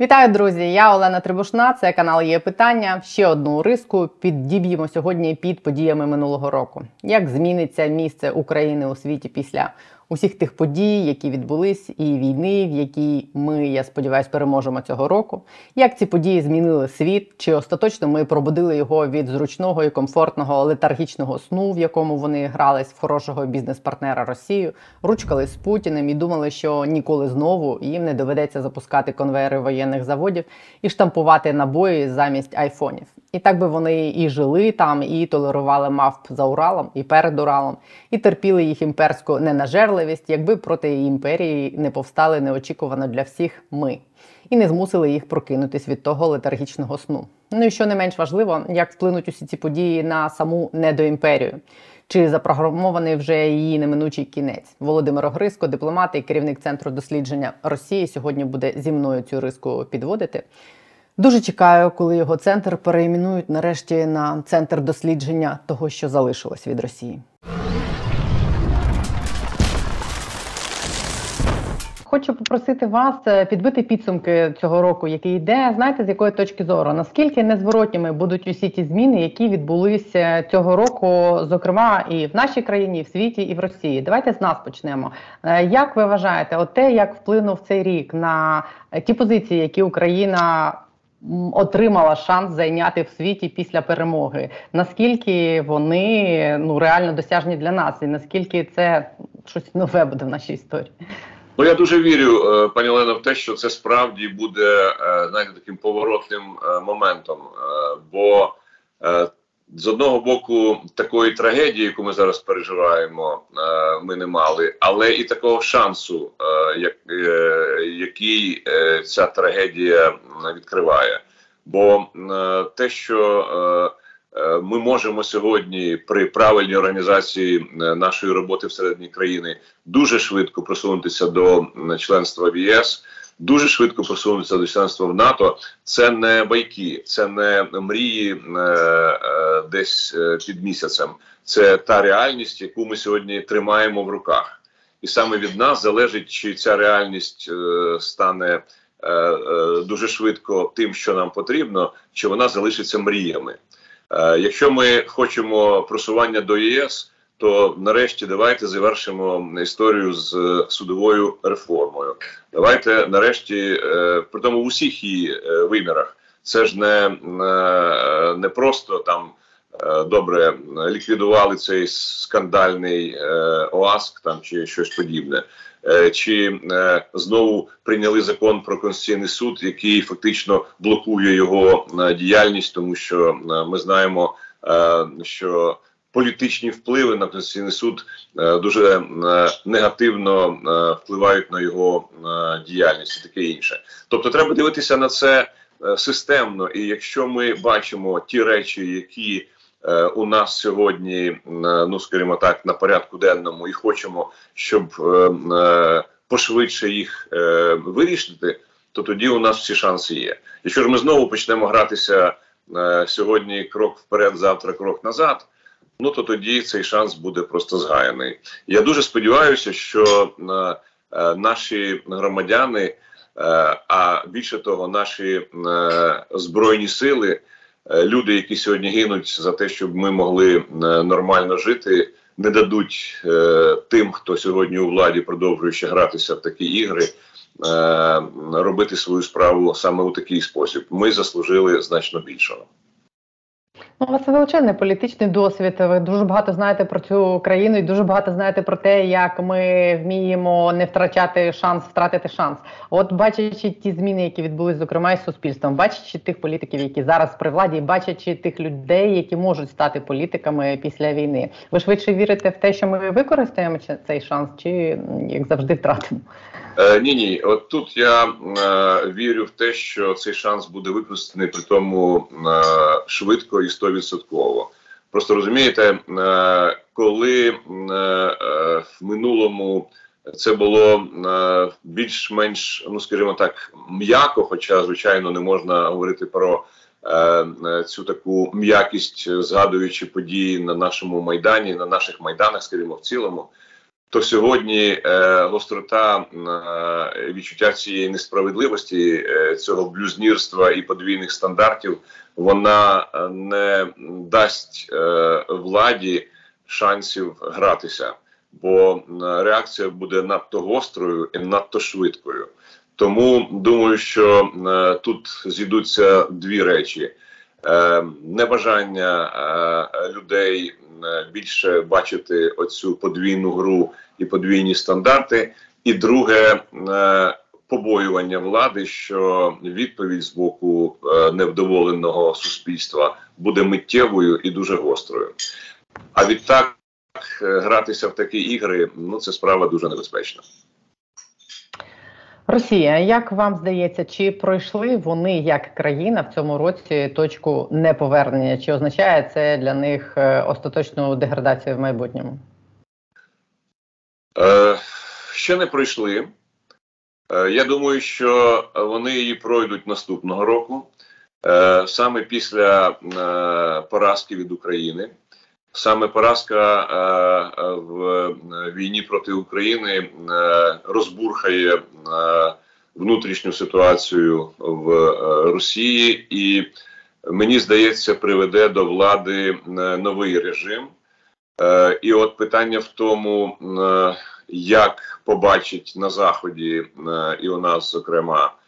Вітаю, друзі! Я Олена Трибушна. Це канал є питання. Ще одну риску піддіб'ємо сьогодні під подіями минулого року. Як зміниться місце України у світі після усіх тих подій, які відбулись, і війни, в якій ми, я сподіваюся, переможемо цього року. Як ці події змінили світ? Чи остаточно ми пробудили його від зручного і комфортного летаргічного сну, в якому вони грались в хорошого бізнес-партнера Росію, ручкали з Путіним і думали, що ніколи знову їм не доведеться запускати конвейери воєнних заводів і штампувати набої замість айфонів. І так би вони і жили там, і толерували мавп за Уралом і перед Уралом, і терпіли їх імперську ненажерливість, якби проти імперії не повстали неочікувано для всіх ми, і не змусили їх прокинутись від того летаргічного сну. Ну і що не менш важливо, як вплинуть усі ці події на саму недоімперію. Чи запрограмований вже її неминучий кінець? Володимир Огриско, дипломат і керівник центру дослідження Росії, сьогодні буде зі мною цю риску підводити. Дуже чекаю, коли його центр переіменують нарешті на центр дослідження того, що залишилось від Росії. Хочу попросити вас е, підбити підсумки цього року, який йде. Знаєте, з якої точки зору? Наскільки незворотніми будуть усі ті зміни, які відбулися цього року, зокрема і в нашій країні, і в світі, і в Росії? Давайте з нас почнемо. Е, як ви вважаєте, от те, як вплинув цей рік на ті позиції, які Україна отримала шанс зайняти в світі після перемоги. Наскільки вони ну реально досяжні для нас, і наскільки це щось нове буде в нашій історії? Ну я дуже вірю, е, пані Олено, в те, що це справді буде е, знаєте, таким поворотним е, моментом. Бо з одного боку такої трагедії, яку ми зараз переживаємо, ми не мали, але і такого шансу, який ця трагедія відкриває. Бо те, що ми можемо сьогодні при правильній організації нашої роботи всередині країни дуже швидко просунутися до членства в ЄС дуже швидко просунутися до членства в НАТО. Це не байки, це не мрії е, е, десь е, під місяцем. Це та реальність, яку ми сьогодні тримаємо в руках, і саме від нас залежить, чи ця реальність е, стане е, е, дуже швидко тим, що нам потрібно, чи вона залишиться мріями. Якщо ми хочемо просування до ЄС то нарешті давайте завершимо історію з е, судовою реформою. Давайте нарешті, е, при тому в усіх її е, вимірах, це ж не, не просто там. Добре, ліквідували цей скандальний ОАСК там чи щось подібне, чи знову прийняли закон про конституційний суд, який фактично блокує його діяльність, тому що ми знаємо, що політичні впливи на Конституційний суд е, дуже е, негативно е, впливають на його діяльність і таке інше. Тобто, треба дивитися на це системно. І якщо ми бачимо ті речі, які у нас сьогодні, ну скажімо так, на порядку денному, і хочемо, щоб пошвидше їх вирішити, то тоді у нас всі шанси є. Якщо ж ми знову почнемо гратися сьогодні крок вперед, завтра крок назад ну то тоді цей шанс буде просто згаяний. Я дуже сподіваюся, що е, е, наші громадяни, е, а більше того, наші е, збройні сили, е, люди, які сьогодні гинуть за те, щоб ми могли е, нормально жити. Не дадуть е, тим, хто сьогодні у владі продовжує ще гратися в такі ігри, е, робити свою справу саме у такий спосіб. Ми заслужили значно більшого. Ну, у вас величезний політичний досвід. Ви дуже багато знаєте про цю країну і дуже багато знаєте про те, як ми вміємо не втрачати шанс, втратити шанс. От бачачи ті зміни, які відбулись, зокрема із суспільством, бачачи тих політиків, які зараз при владі, бачачи тих людей, які можуть стати політиками після війни. Ви швидше вірите в те, що ми використаємо цей шанс, чи як завжди втратимо? Е, ні, ні, от тут я е, вірю в те, що цей шанс буде використаний при тому е, швидко і стовідсотково. Просто розумієте, е, коли е, в минулому це було е, більш-менш, ну скажімо так, м'яко, хоча звичайно не можна говорити про е цю таку м'якість, згадуючи події на нашому майдані, на наших майданах, скажімо, в цілому то сьогодні е, гострота е, відчуття цієї несправедливості, е, цього блюзнірства і подвійних стандартів, вона е, не дасть е, владі шансів гратися, бо реакція буде надто гострою і надто швидкою. Тому думаю, що е, тут зійдуться дві речі: небажання е, людей е, більше бачити оцю подвійну гру і подвійні стандарти, і друге е, побоювання влади, що відповідь з боку е, невдоволеного суспільства буде миттєвою і дуже гострою. А відтак е, гратися в такі ігри ну це справа дуже небезпечна. Росія, як вам здається, чи пройшли вони як країна в цьому році точку неповернення? Чи означає це для них е, остаточну деградацію в майбутньому? Е, Ще не пройшли. Е, Я думаю, що вони її пройдуть наступного року, е, саме після е, поразки від України. Саме поразка е, е, в війні проти України е, розбурхає е, внутрішню ситуацію в е, Росії, і мені здається, приведе до влади е, новий режим. Е, і от питання в тому, е, як побачить на заході е, і у нас, зокрема, е,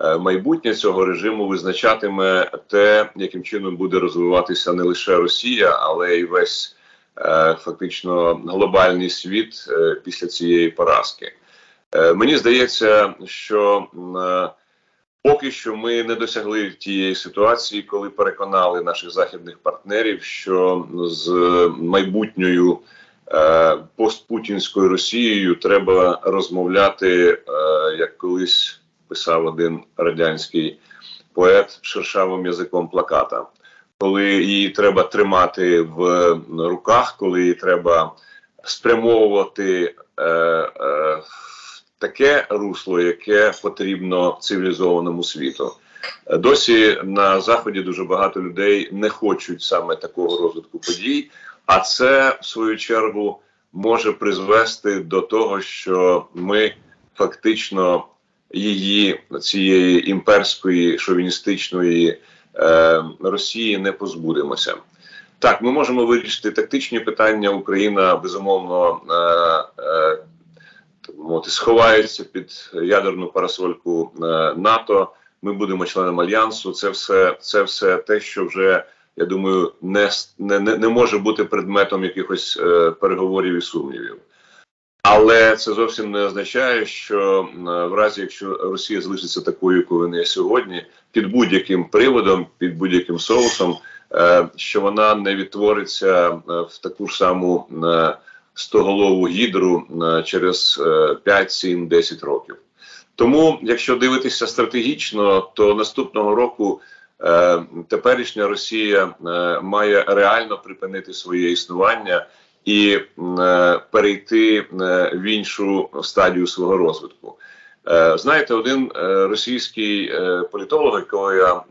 майбутнє цього режиму визначатиме те, яким чином буде розвиватися не лише Росія, але й весь е, фактично глобальний світ е, після цієї поразки. Е, Мені здається, що е, поки що ми не досягли тієї ситуації, коли переконали наших західних партнерів, що з майбутньою е, постпутінською Росією треба розмовляти, е, як колись писав один радянський поет шершавим язиком плаката, коли її треба тримати в руках, коли її треба спрямовувати е, е, в таке русло, яке потрібно цивілізованому світу. Досі на заході дуже багато людей не хочуть саме такого розвитку подій, а це в свою чергу може призвести до того, що ми фактично її цієї імперської шовіністичної е, Росії не позбудемося. Так, ми можемо вирішити тактичні питання. Україна безумовно е, е, мовити, сховається під ядерну парасольку е, НАТО. Ми будемо членом альянсу. Це все, це все те, що вже я думаю, не, не, не може бути предметом якихось е, переговорів і сумнівів. Але це зовсім не означає, що в разі, якщо Росія залишиться такою, якою вона є сьогодні, під будь-яким приводом, під будь-яким соусом, е, що вона не відтвориться е, в таку ж саму е, стоголову гідру через е, 5, 7, 10 років. Тому, якщо дивитися стратегічно, то наступного року теперішня Росія має реально припинити своє існування і е, перейти е, в іншу стадію свого розвитку. Е, знаєте, один російський політолог, якого я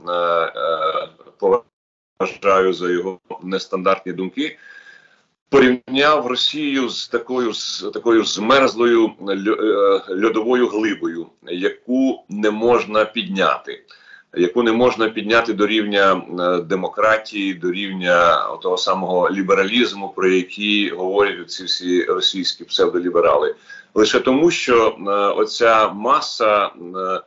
поважаю за його нестандартні думки, порівняв Росію з такою з такою змерзлою льо- льодовою глибою, яку не можна підняти. Яку не можна підняти до рівня е, демократії, до рівня того самого лібералізму, про який говорять ці всі російські псевдоліберали, лише тому, що е, оця маса е,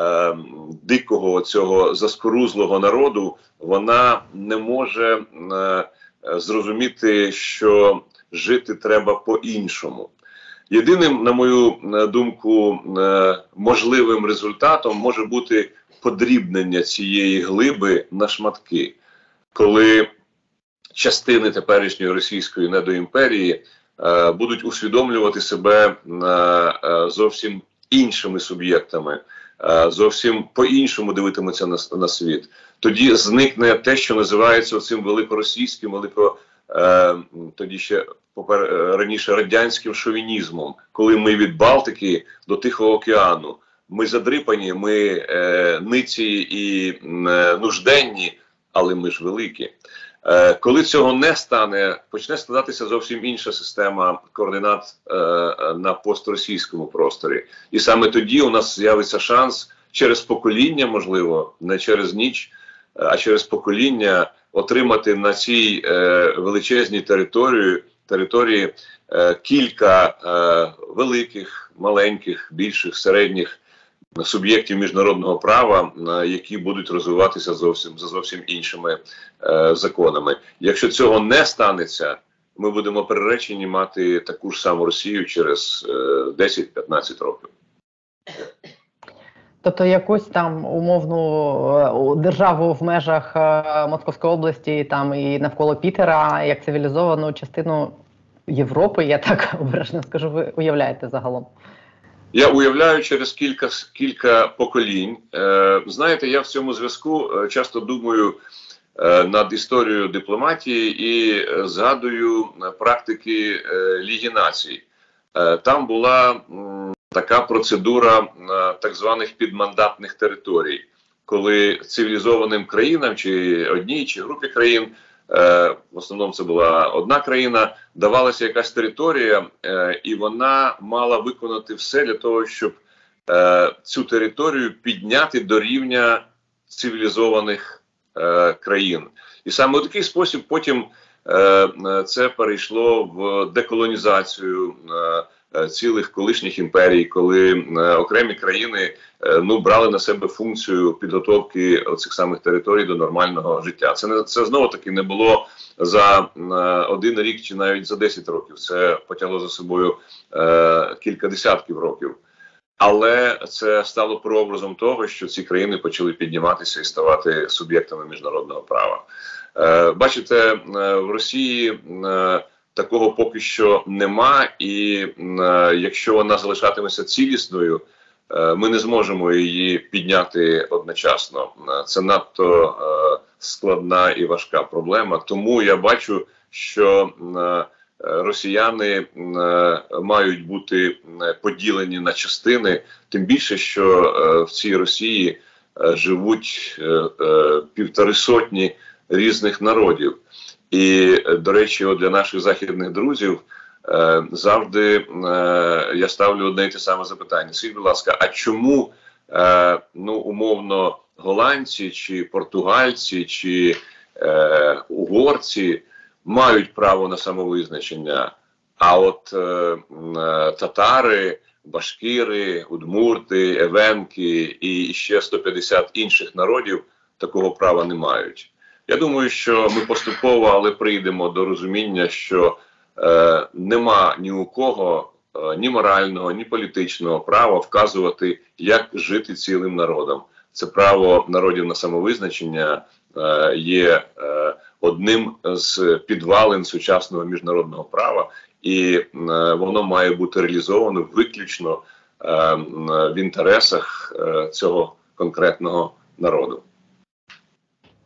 е, дикого цього заскорузлого народу, вона не може зрозуміти, що жити треба по-іншому. Єдиним, на мою думку, можливим результатом може бути подрібнення цієї глиби на шматки, коли частини теперішньої російської недоімперії е, будуть усвідомлювати себе е, е, зовсім іншими суб'єктами, е, зовсім по-іншому дивитимуться на, на світ. Тоді зникне те, що називається цим великоросійським, велико е, тоді ще попер е, раніше радянським шовінізмом, коли ми від Балтики до Тихого океану. Ми задрипані, ми е, ниці і е, нужденні, але ми ж великі. Е, коли цього не стане, почне складатися зовсім інша система координат е, на постросійському просторі, і саме тоді у нас з'явиться шанс через покоління, можливо, не через ніч, а через покоління отримати на цій е, величезній території території е, кілька е, великих, маленьких, більших, середніх суб'єктів міжнародного права, які будуть розвиватися зовсім за зовсім іншими е, законами. Якщо цього не станеться, ми будемо переречені мати таку ж саму Росію через е, 10-15 років. Тобто якусь там умовну е, державу в межах е, Московської області, там і навколо Пітера, як цивілізовану частину Європи, я так обережно скажу, ви уявляєте загалом. Я уявляю через кілька кілька поколінь. Е, знаєте, я в цьому зв'язку е, часто думаю е, над історією дипломатії і е, згадую практики Ліги націй. Там була така процедура так званих підмандатних територій, коли цивілізованим країнам, чи одній, чи групі країн. Е, в основному це була одна країна, давалася якась територія, е, і вона мала виконати все для того, щоб е, цю територію підняти до рівня цивілізованих країн. І саме у такий спосіб потім це перейшло в деколонізацію цілих колишніх імперій, коли окремі країни ну брали на себе функцію підготовки цих самих територій до нормального життя. Це не це знову таки не було за один рік чи навіть за 10 років. Це потягло за собою е, кілька десятків років. Але це стало прообразом того, що ці країни почали підніматися і ставати суб'єктами міжнародного права. Е, бачите, е, в Росії е, такого поки що нема, і е, якщо вона залишатиметься цілісною. Е, ми не зможемо її підняти одночасно. Е, це надто складна і важка проблема. Тому я бачу, що росіяни мають бути поділені на частини, тим більше, що в цій Росії живуть півтори сотні різних народів. І, до речі, от для наших західних друзів. Е, завжди е, я ставлю одне і те саме запитання. Скажіть, будь ласка, а чому е, ну умовно голландці чи португальці чи угорці мають право на самовизначення? А от татари, башкири, удмурти, евенки і ще 150 інших народів такого права не мають. Я думаю, що ми поступово, але прийдемо до розуміння, що е, нема ні у кого е, ні морального, ні політичного права вказувати, як жити цілим народом. Це право народів на самовизначення е, є е, одним з підвалин сучасного міжнародного права, і е, воно має бути реалізовано виключно е, в інтересах е, цього конкретного народу.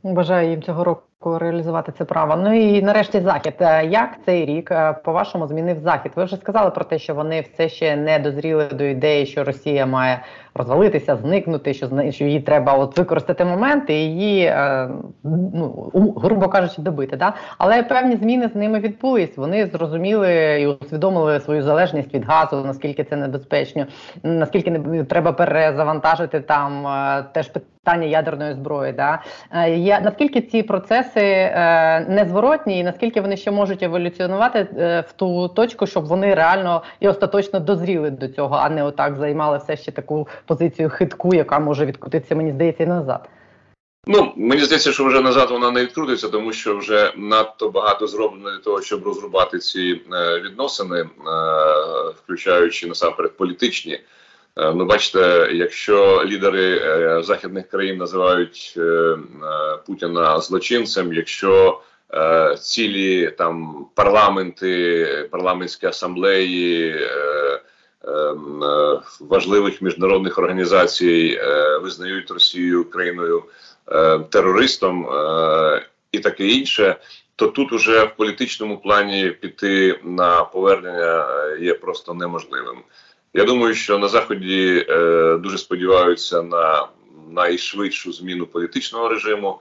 Бажаю їм цього року реалізувати це право. Ну і нарешті захід. Е, як цей рік е, по вашому змінив захід? Ви вже сказали про те, що вони все ще не дозріли до ідеї, що Росія має розвалитися, зникнути, що що її треба от використати момент і її, е, ну грубо кажучи, добити. Да? Але певні зміни з ними відбулись. Вони зрозуміли і усвідомили свою залежність від газу, наскільки це небезпечно, наскільки не треба перезавантажити там теж питання ядерної зброї. Да? Я наскільки ці процеси е, незворотні, і наскільки вони ще можуть еволюціонувати е, в ту точку, щоб вони реально і остаточно дозріли до цього, а не отак займали все ще таку позицію хитку, яка може відкрутитися, мені здається, назад. Ну, мені здається, що вже назад вона не відкрутиться, тому що вже надто багато зроблено для того, щоб розрубати ці е, відносини, е, включаючи насамперед політичні. Е, ну, бачите, якщо лідери е, західних країн називають е, Путіна злочинцем, якщо цілі там парламенти, парламентські асамблеї важливих міжнародних організацій визнають Росію країною терористом і таке інше, то тут уже в політичному плані піти на повернення є просто неможливим. Я думаю, що на заході е, дуже сподіваються на найшвидшу зміну політичного режиму.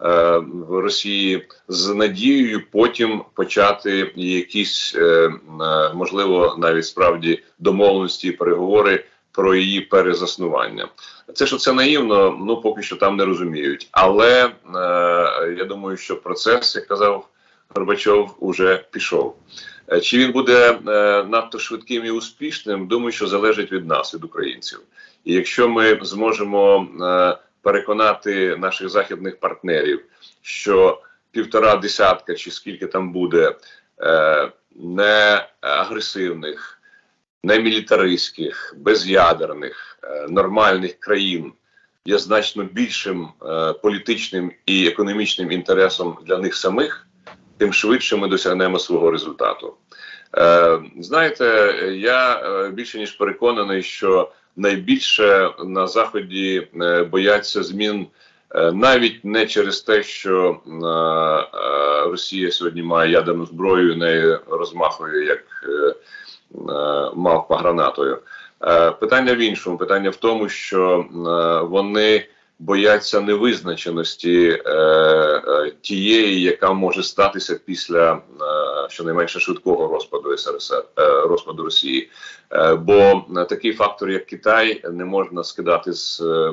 е, в Росії з надією потім почати якісь е, е, можливо навіть справді домовленості переговори про її перезаснування. Це що це наївно, ну поки що там не розуміють. Але е, я думаю, що процес, як казав Горбачов, уже пішов. Е, чи він буде е, надто швидким і успішним? Думаю, що залежить від нас, від українців. І якщо ми зможемо е, переконати наших західних партнерів, що півтора десятка чи скільки там буде не агресивних, не мілітаристських, без'ядерних, нормальних країн є значно більшим політичним і економічним інтересом для них самих, тим швидше ми досягнемо свого результату. Е, знаєте, я е, більше ніж переконаний, що найбільше на заході е, бояться змін. Е, навіть не через те, що Росія сьогодні має ядерну зброю, нею розмахує як е, мавпа гранатою. Питання в іншому. Питання в тому, що вони бояться невизначеності е, е, тієї, яка може статися після е, щонайменше швидкого розпаду СРСР е, розпаду Росії. Е, бо такий фактор, як Китай, не можна скидати з е,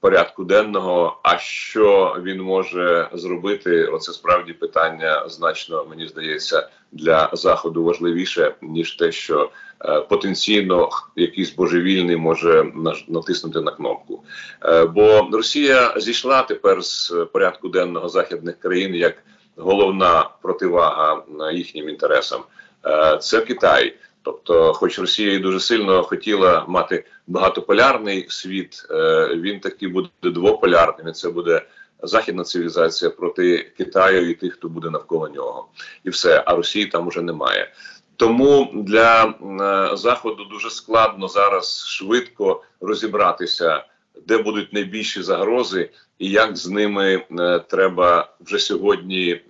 порядку денного. А що він може зробити? Оце справді питання значно мені здається для заходу важливіше ніж те, що е, потенційно якийсь божевільний може натиснути на кнопку. Е, бо Росія зійшла тепер з порядку денного західних країн як головна противага е, їхнім інтересам. Е, Це Китай. Тобто, хоч Росія і дуже сильно хотіла мати багатополярний світ, е, він таки буде двополярним. Це буде західна цивілізація проти Китаю і тих, хто буде навколо нього, і все. А Росії там уже немає. Тому для е, заходу дуже складно зараз швидко розібратися, де будуть найбільші загрози, і як з ними е, треба вже сьогодні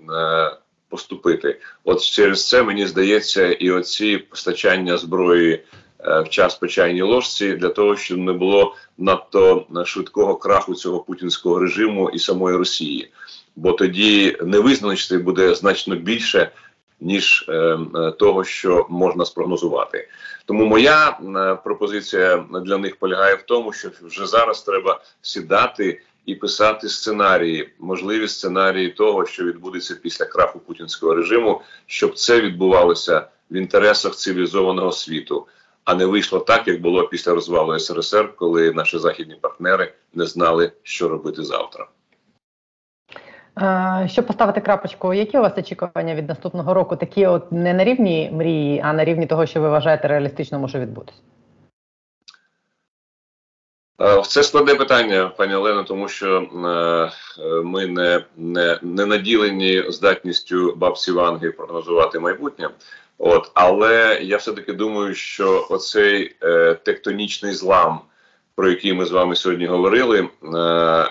поступити. От через це мені здається, і оці постачання зброї е, в час по чайній ложці для того, щоб не було надто швидкого краху цього путінського режиму і самої Росії. Бо тоді невизначеності буде значно більше, ніж е, е, того, що можна спрогнозувати. Тому моя е, пропозиція для них полягає в тому, що вже зараз треба сідати і писати сценарії, можливі сценарії того, що відбудеться після краху путінського режиму, щоб це відбувалося в інтересах цивілізованого світу, а не вийшло так, як було після розвалу СРСР, коли наші західні партнери не знали, що робити завтра. Е, Щоб поставити крапочку, які у вас очікування від наступного року? Такі от не на рівні мрії, а на рівні того, що ви вважаєте реалістично може відбутися? Е, Це складне питання, пані Олено, тому що е, ми не, не, не наділені здатністю бабці Ванги прогнозувати майбутнє. От, але я все-таки думаю, що оцей е, тектонічний злам, про який ми з вами сьогодні говорили, е,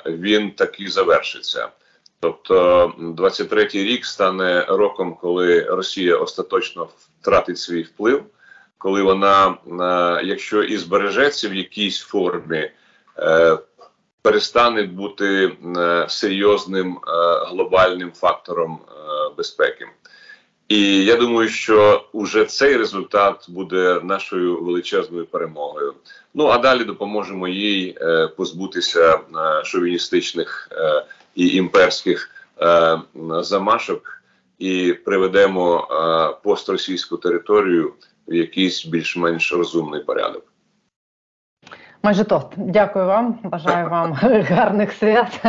він таки завершиться. Тобто 23-й рік стане роком, коли Росія остаточно втратить свій вплив, коли вона, е, якщо і збережеться в якійсь формі, перестане бути е, серйозним е, глобальним фактором е, безпеки. І я думаю, що уже цей результат буде нашою величезною перемогою. Ну а далі допоможемо їй е, позбутися е, шовіністичних е, і імперських е, замашок і приведемо е, постросійську територію в якийсь більш-менш розумний порядок. Майже тост. Дякую вам. Бажаю вам гарних свят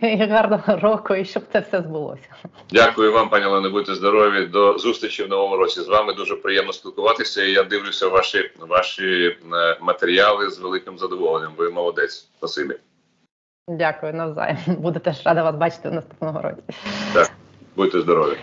і гарного року, і щоб це все збулося. Дякую вам, пані Олено, будьте здорові. До зустрічі в новому році. З вами дуже приємно спілкуватися. і Я дивлюся ваші ваші е, матеріали з великим задоволенням. Ви молодець. Спасибі. Дякую навзаєм. Буду теж рада вас бачити в наступному році. Так, будьте здорові.